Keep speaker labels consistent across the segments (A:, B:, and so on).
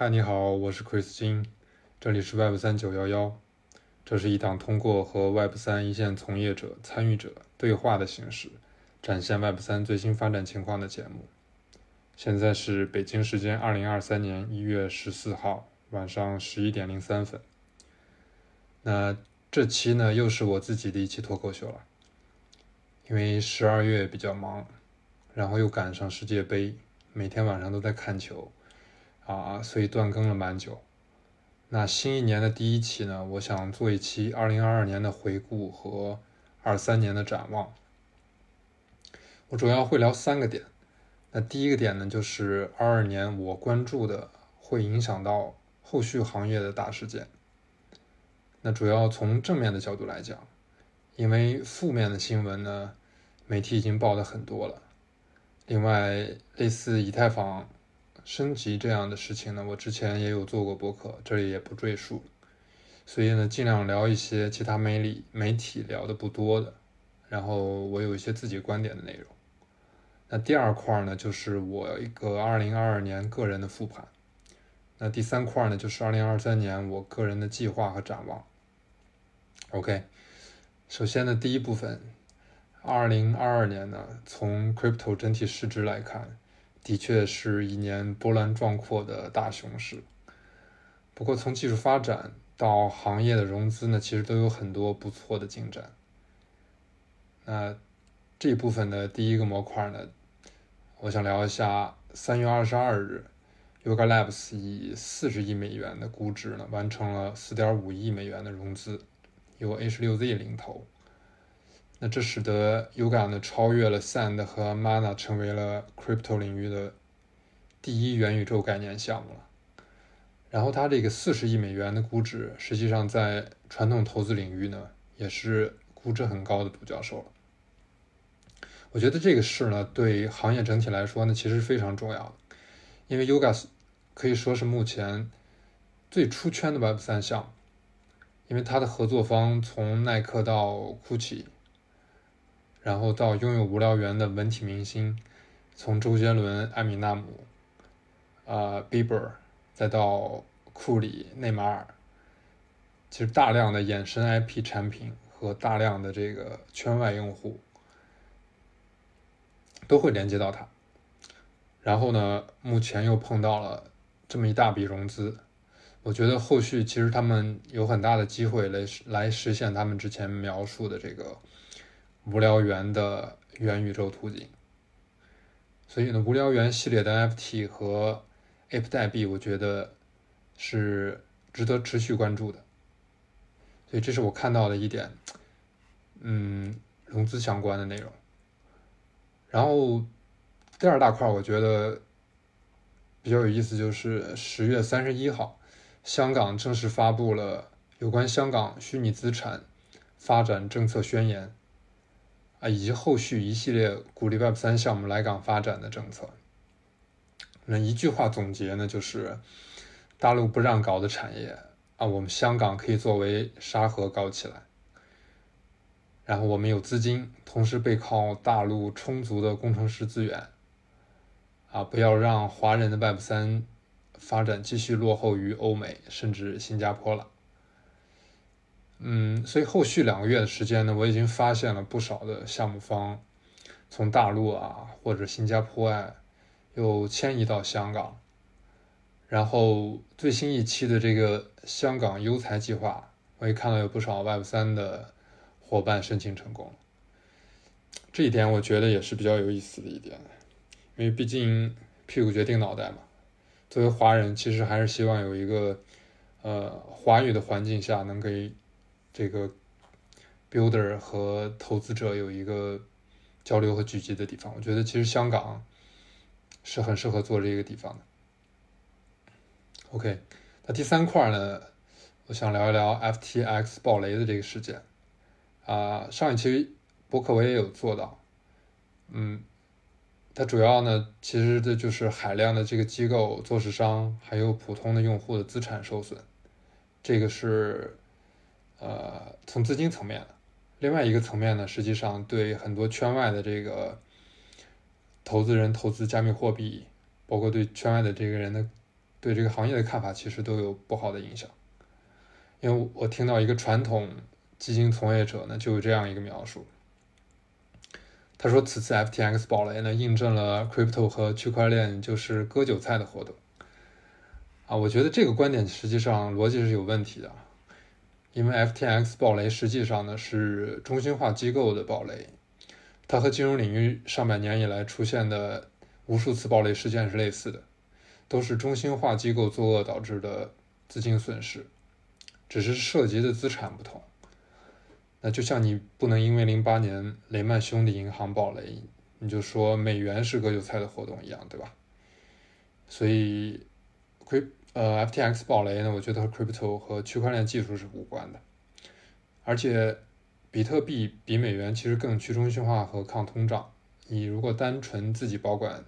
A: 嗨，你好，我是 Chris 金，这里是 Web 三九幺幺。这是一档通过和 Web 三一线从业者、参与者对话的形式，展现 Web 三最新发展情况的节目。现在是北京时间二零二三年一月十四号晚上十一点零三分。那这期呢，又是我自己的一期脱口秀了，因为十二月比较忙，然后又赶上世界杯，每天晚上都在看球。啊，所以断更了蛮久。那新一年的第一期呢，我想做一期二零二二年的回顾和二三年的展望。我主要会聊三个点。那第一个点呢，就是二二年我关注的会影响到后续行业的大事件。那主要从正面的角度来讲，因为负面的新闻呢，媒体已经报的很多了。另外，类似以太坊。升级这样的事情呢，我之前也有做过博客，这里也不赘述。所以呢，尽量聊一些其他媒体媒体聊的不多的，然后我有一些自己观点的内容。那第二块呢，就是我一个二零二二年个人的复盘。那第三块呢，就是二零二三年我个人的计划和展望。OK，首先呢，第一部分，二零二二年呢，从 crypto 整体市值来看。的确是一年波澜壮阔的大熊市，不过从技术发展到行业的融资呢，其实都有很多不错的进展。那这部分的第一个模块呢，我想聊一下三月二十二日，Yoga Labs 以四十亿美元的估值呢，完成了四点五亿美元的融资，由 H 六 Z 领投。那这使得 Yuga 呢超越了 Sand 和 Mana，成为了 Crypto 领域的第一元宇宙概念项目了。然后它这个四十亿美元的估值，实际上在传统投资领域呢，也是估值很高的独角兽了。我觉得这个事呢，对行业整体来说呢，其实是非常重要的，因为 Yuga 可以说是目前最出圈的 Web 三项，因为它的合作方从耐克到 GUCCI。然后到拥有无聊猿的文体明星，从周杰伦、艾米纳姆、啊 Bieber，再到库里、内马尔，其实大量的衍生 IP 产品和大量的这个圈外用户都会连接到它。然后呢，目前又碰到了这么一大笔融资，我觉得后续其实他们有很大的机会来来实现他们之前描述的这个。无聊猿的元宇宙图景，所以呢，无聊猿系列的 NFT 和 Ape 代币，我觉得是值得持续关注的。所以这是我看到的一点，嗯，融资相关的内容。然后第二大块，我觉得比较有意思，就是十月三十一号，香港正式发布了有关香港虚拟资产发展政策宣言。啊，以及后续一系列鼓励 Web 三项目来港发展的政策，那一句话总结呢，就是大陆不让搞的产业啊，我们香港可以作为沙盒搞起来。然后我们有资金，同时背靠大陆充足的工程师资源，啊，不要让华人的 Web 三发展继续落后于欧美甚至新加坡了。嗯，所以后续两个月的时间呢，我已经发现了不少的项目方从大陆啊或者新加坡啊又迁移到香港，然后最新一期的这个香港优才计划，我也看到有不少 Web 三的伙伴申请成功，这一点我觉得也是比较有意思的一点，因为毕竟屁股决定脑袋嘛，作为华人，其实还是希望有一个呃华语的环境下能给。这个 builder 和投资者有一个交流和聚集的地方，我觉得其实香港是很适合做这个地方的。OK，那第三块呢，我想聊一聊 FTX 爆雷的这个事件。啊，上一期博客我也有做到，嗯，它主要呢，其实这就是海量的这个机构、做市商还有普通的用户的资产受损，这个是。呃，从资金层面，另外一个层面呢，实际上对很多圈外的这个投资人投资加密货币，包括对圈外的这个人的对这个行业的看法其实都有不好的影响。因为我听到一个传统基金从业者呢，就有这样一个描述。他说：“此次 FTX 暴雷呢，印证了 crypto 和区块链就是割韭菜的活动。”啊，我觉得这个观点实际上逻辑是有问题的，因为 FTX 暴雷实际上呢是中心化机构的暴雷，它和金融领域上百年以来出现的无数次暴雷事件是类似的，都是中心化机构作恶导致的资金损失，只是涉及的资产不同。那就像你不能因为零八年雷曼兄弟银行暴雷，你就说美元是割韭菜的活动一样，对吧？所以 C，呃 FTX 暴雷呢，我觉得和 crypto 和区块链技术是无关的，而且比特币比美元其实更去中心化和抗通胀。你如果单纯自己保管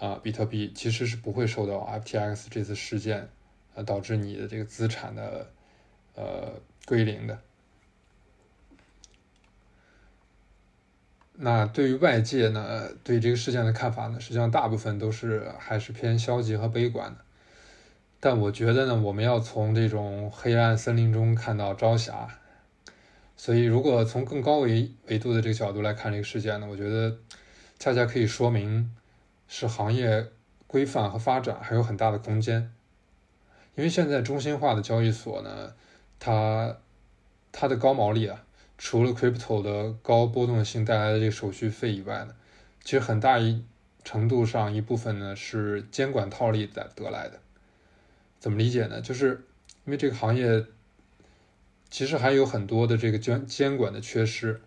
A: 啊比特币，其实是不会受到 FTX 这次事件呃导致你的这个资产的呃归零的。那对于外界呢，对这个事件的看法呢，实际上大部分都是还是偏消极和悲观的。但我觉得呢，我们要从这种黑暗森林中看到朝霞。所以，如果从更高维维度的这个角度来看这个事件呢，我觉得恰恰可以说明是行业规范和发展还有很大的空间。因为现在中心化的交易所呢，它它的高毛利啊。除了 crypto 的高波动性带来的这个手续费以外呢，其实很大一程度上一部分呢是监管套利得得来的。怎么理解呢？就是因为这个行业其实还有很多的这个监监管的缺失，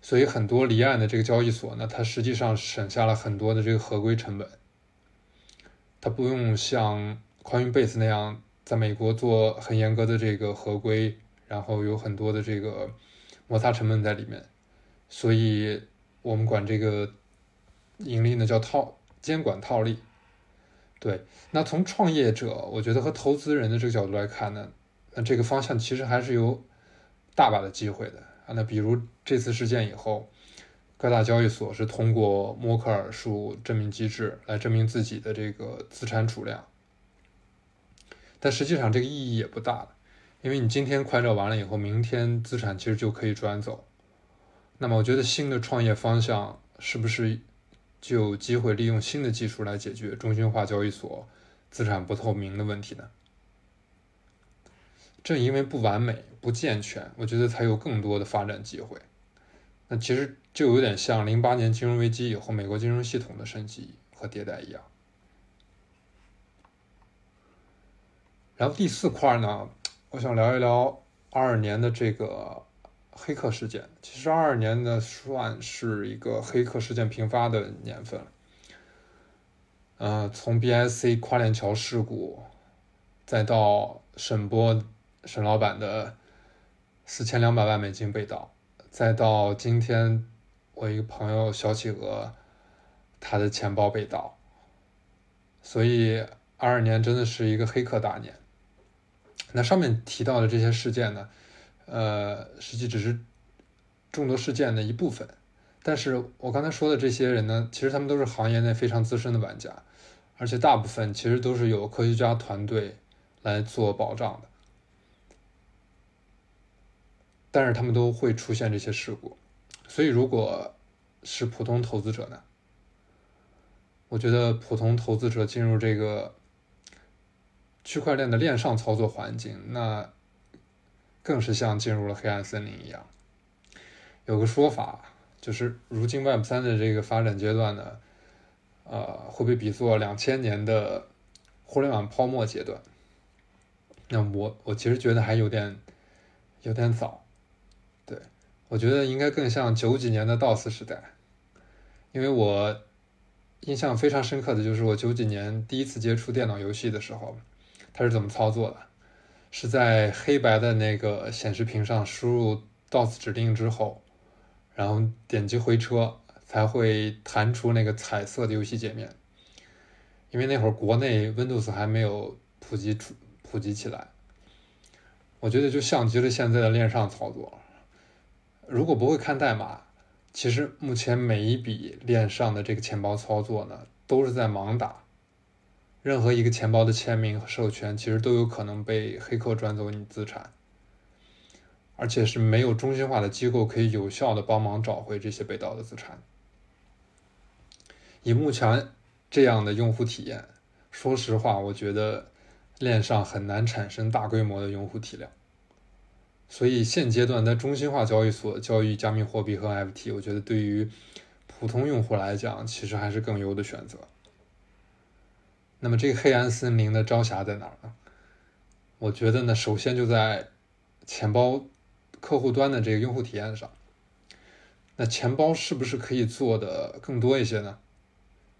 A: 所以很多离岸的这个交易所呢，它实际上省下了很多的这个合规成本。它不用像 Coinbase 那样在美国做很严格的这个合规，然后有很多的这个。摩擦成本在里面，所以我们管这个盈利呢叫套监管套利。对，那从创业者，我觉得和投资人的这个角度来看呢，那这个方向其实还是有大把的机会的啊。那比如这次事件以后，各大交易所是通过默克尔数证明机制来证明自己的这个资产储量，但实际上这个意义也不大了。因为你今天快照完了以后，明天资产其实就可以转走。那么，我觉得新的创业方向是不是就有机会利用新的技术来解决中心化交易所资产不透明的问题呢？正因为不完美、不健全，我觉得才有更多的发展机会。那其实就有点像零八年金融危机以后美国金融系统的升级和迭代一样。然后第四块呢？我想聊一聊二二年的这个黑客事件。其实二二年呢，算是一个黑客事件频发的年份。呃，从 BIC 跨链桥事故，再到沈波沈老板的四千两百万美金被盗，再到今天我一个朋友小企鹅他的钱包被盗，所以二二年真的是一个黑客大年。那上面提到的这些事件呢，呃，实际只是众多事件的一部分。但是我刚才说的这些人呢，其实他们都是行业内非常资深的玩家，而且大部分其实都是有科学家团队来做保障的。但是他们都会出现这些事故，所以如果是普通投资者呢，我觉得普通投资者进入这个。区块链的链上操作环境，那更是像进入了黑暗森林一样。有个说法，就是如今 Web 三的这个发展阶段呢，呃，会被比作两千年的互联网泡沫阶段。那我我其实觉得还有点有点早，对我觉得应该更像九几年的 DOS 时代，因为我印象非常深刻的就是我九几年第一次接触电脑游戏的时候。它是怎么操作的？是在黑白的那个显示屏上输入 DOS 指令之后，然后点击回车，才会弹出那个彩色的游戏界面。因为那会儿国内 Windows 还没有普及出普及起来，我觉得就像极了现在的链上操作。如果不会看代码，其实目前每一笔链上的这个钱包操作呢，都是在盲打。任何一个钱包的签名和授权，其实都有可能被黑客转走你资产，而且是没有中心化的机构可以有效的帮忙找回这些被盗的资产。以目前这样的用户体验，说实话，我觉得链上很难产生大规模的用户体量。所以现阶段在中心化交易所交易加密货币和 FT，我觉得对于普通用户来讲，其实还是更优的选择。那么这个黑暗森林的朝霞在哪儿呢？我觉得呢，首先就在钱包客户端的这个用户体验上。那钱包是不是可以做的更多一些呢？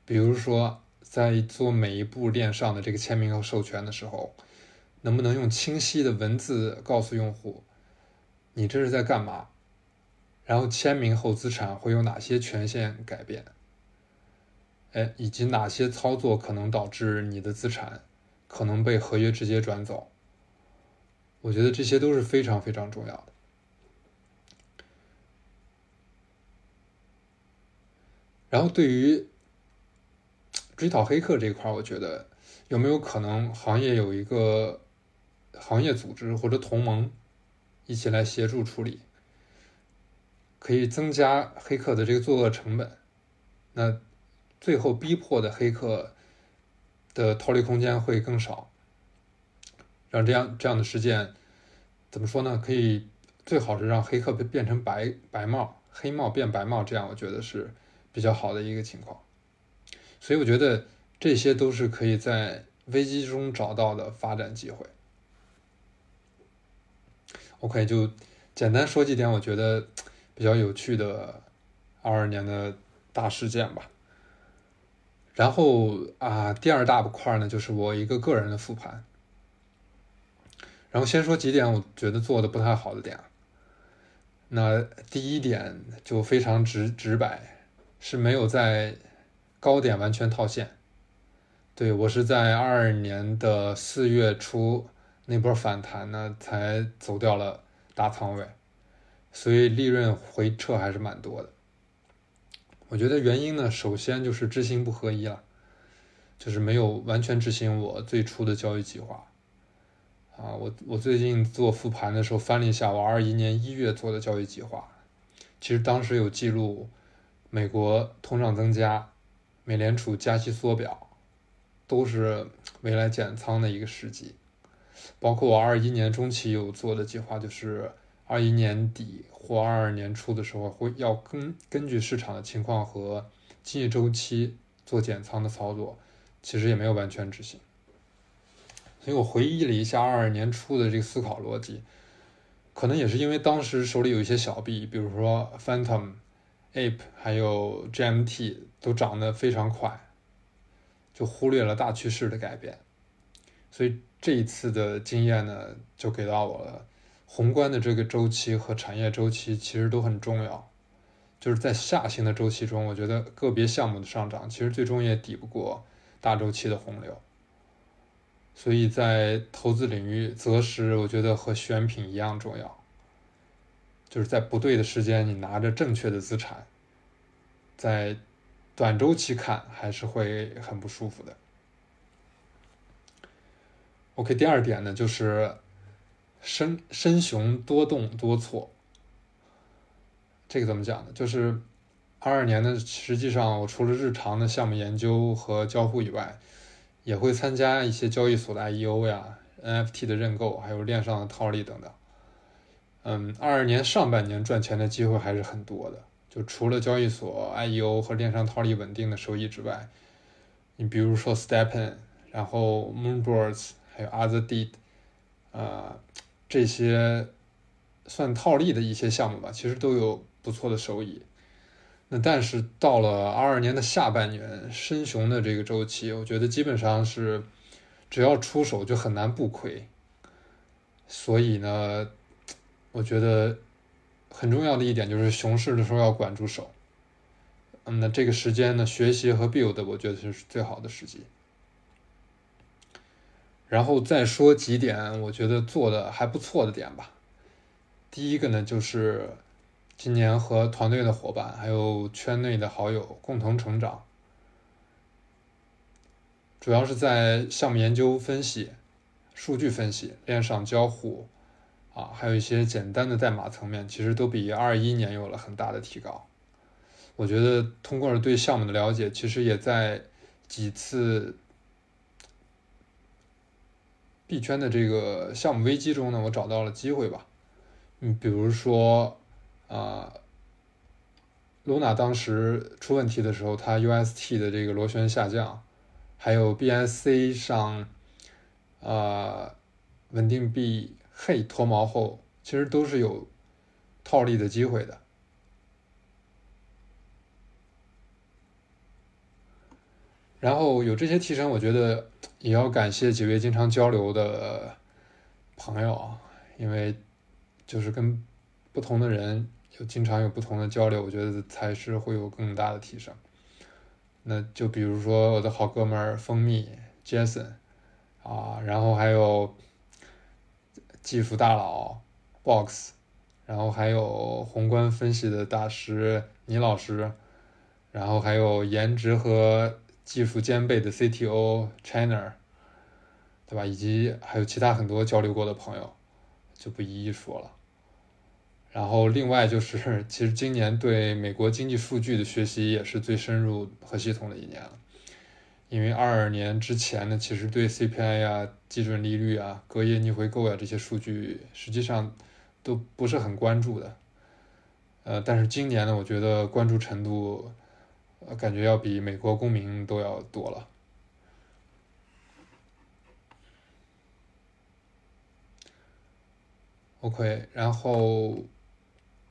A: 比如说，在做每一步链上的这个签名和授权的时候，能不能用清晰的文字告诉用户，你这是在干嘛？然后签名后资产会有哪些权限改变？哎，以及哪些操作可能导致你的资产可能被合约直接转走？我觉得这些都是非常非常重要的。然后对于追讨黑客这一块，我觉得有没有可能行业有一个行业组织或者同盟一起来协助处理，可以增加黑客的这个作恶成本？那？最后逼迫的黑客的逃离空间会更少，让这样这样的事件怎么说呢？可以最好是让黑客变成白白帽，黑帽变白帽，这样我觉得是比较好的一个情况。所以我觉得这些都是可以在危机中找到的发展机会。OK，就简单说几点我觉得比较有趣的二二年的大事件吧。然后啊，第二大块呢，就是我一个个人的复盘。然后先说几点我觉得做的不太好的点。那第一点就非常直直白，是没有在高点完全套现。对我是在二二年的四月初那波反弹呢，才走掉了大仓位，所以利润回撤还是蛮多的。我觉得原因呢，首先就是知行不合一了，就是没有完全执行我最初的交易计划。啊，我我最近做复盘的时候翻了一下我二一年一月做的交易计划，其实当时有记录美国通胀增加、美联储加息缩表，都是未来减仓的一个时机。包括我二一年中期有做的计划，就是。二一年底或二二年初的时候，会要根根据市场的情况和经济周期做减仓的操作，其实也没有完全执行。所以我回忆了一下二二年初的这个思考逻辑，可能也是因为当时手里有一些小币，比如说 Phantom、Ape 还有 GMT 都涨得非常快，就忽略了大趋势的改变。所以这一次的经验呢，就给到我了。宏观的这个周期和产业周期其实都很重要，就是在下行的周期中，我觉得个别项目的上涨其实最终也抵不过大周期的洪流。所以在投资领域择时，我觉得和选品一样重要，就是在不对的时间，你拿着正确的资产，在短周期看还是会很不舒服的。OK，第二点呢就是。深深熊多动多错，这个怎么讲呢？就是二二年的，实际上我除了日常的项目研究和交互以外，也会参加一些交易所的 IEO 呀、NFT 的认购，还有链上的套利等等。嗯，二二年上半年赚钱的机会还是很多的，就除了交易所 IEO 和链上套利稳定的收益之外，你比如说 Stepen，然后 Moonbirds，还有 OtherDeed，呃。这些算套利的一些项目吧，其实都有不错的收益。那但是到了二二年的下半年深熊的这个周期，我觉得基本上是只要出手就很难不亏。所以呢，我觉得很重要的一点就是熊市的时候要管住手。嗯，那这个时间呢，学习和 build，我觉得是最好的时机。然后再说几点我觉得做的还不错的点吧。第一个呢，就是今年和团队的伙伴还有圈内的好友共同成长。主要是在项目研究分析、数据分析、链上交互啊，还有一些简单的代码层面，其实都比二一年有了很大的提高。我觉得通过了对项目的了解，其实也在几次币圈的这个项目危机中呢，我找到了机会吧。嗯，比如说啊，Luna 当时出问题的时候，它 UST 的这个螺旋下降，还有 BSC 上啊稳定币 h 脱毛后，其实都是有套利的机会的。然后有这些提升，我觉得也要感谢几位经常交流的朋友啊，因为就是跟不同的人有经常有不同的交流，我觉得才是会有更大的提升。那就比如说我的好哥们儿蜂蜜 Jason 啊，然后还有技术大佬 Box，然后还有宏观分析的大师倪老师，然后还有颜值和技术兼备的 CTO China，对吧？以及还有其他很多交流过的朋友，就不一一说了。然后另外就是，其实今年对美国经济数据的学习也是最深入和系统的一年了。因为二二年之前呢，其实对 CPI 呀、基准利率啊、隔夜逆回购呀这些数据，实际上都不是很关注的。呃，但是今年呢，我觉得关注程度。感觉要比美国公民都要多了。OK，然后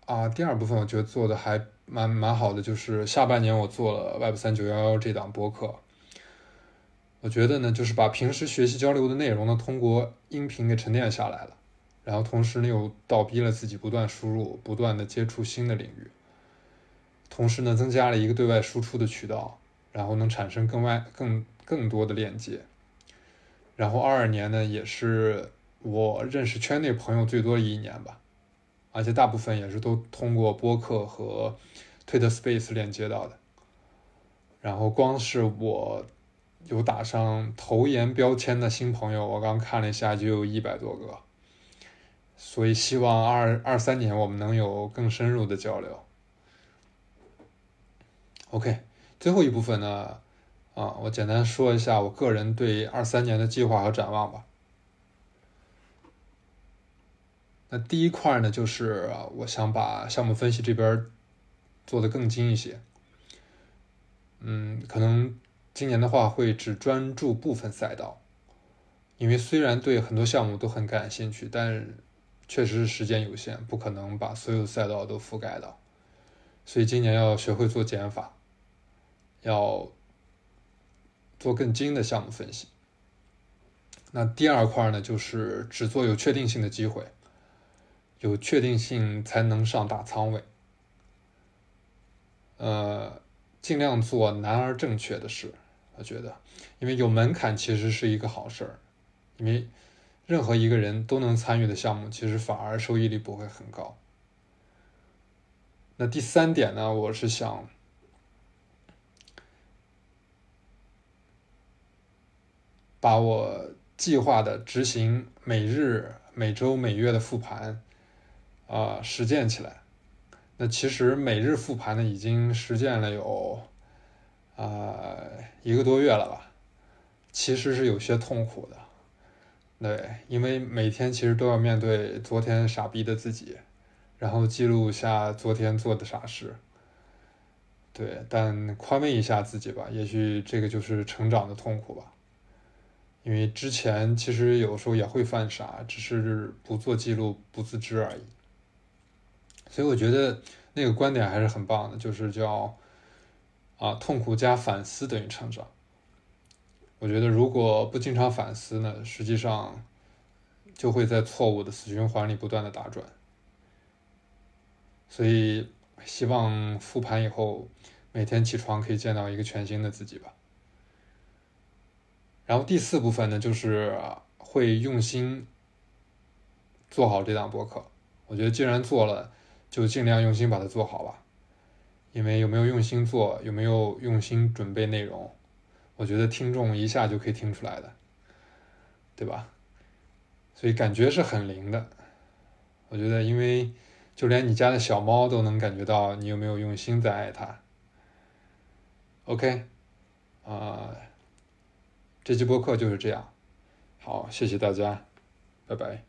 A: 啊，第二部分我觉得做的还蛮蛮好的，就是下半年我做了 Web 三九幺幺这档播客。我觉得呢，就是把平时学习交流的内容呢，通过音频给沉淀下来了，然后同时呢又倒逼了自己不断输入，不断的接触新的领域。同时呢，增加了一个对外输出的渠道，然后能产生更外更更多的链接。然后二二年呢，也是我认识圈内朋友最多的一年吧，而且大部分也是都通过播客和 Twitter Space 链接到的。然后光是我有打上投研标签的新朋友，我刚看了一下，就有一百多个。所以希望二二三年我们能有更深入的交流。OK，最后一部分呢，啊，我简单说一下我个人对二三年的计划和展望吧。那第一块呢，就是我想把项目分析这边做得更精一些。嗯，可能今年的话会只专注部分赛道，因为虽然对很多项目都很感兴趣，但确实是时间有限，不可能把所有赛道都覆盖到，所以今年要学会做减法。要做更精的项目分析。那第二块呢，就是只做有确定性的机会，有确定性才能上大仓位。呃，尽量做难而正确的事，我觉得，因为有门槛其实是一个好事儿，因为任何一个人都能参与的项目，其实反而收益率不会很高。那第三点呢，我是想。把我计划的执行每日、每周、每月的复盘，啊，实践起来。那其实每日复盘呢，已经实践了有啊一个多月了吧。其实是有些痛苦的，对，因为每天其实都要面对昨天傻逼的自己，然后记录下昨天做的傻事。对，但宽慰一下自己吧，也许这个就是成长的痛苦吧。因为之前其实有时候也会犯傻，只是不做记录不自知而已。所以我觉得那个观点还是很棒的，就是叫啊痛苦加反思等于成长。我觉得如果不经常反思呢，实际上就会在错误的死循环里不断的打转。所以希望复盘以后，每天起床可以见到一个全新的自己吧。然后第四部分呢，就是会用心做好这档播客。我觉得既然做了，就尽量用心把它做好吧。因为有没有用心做，有没有用心准备内容，我觉得听众一下就可以听出来的，对吧？所以感觉是很灵的。我觉得，因为就连你家的小猫都能感觉到你有没有用心在爱它。OK，啊，这期播客就是这样。好，谢谢大家，拜拜。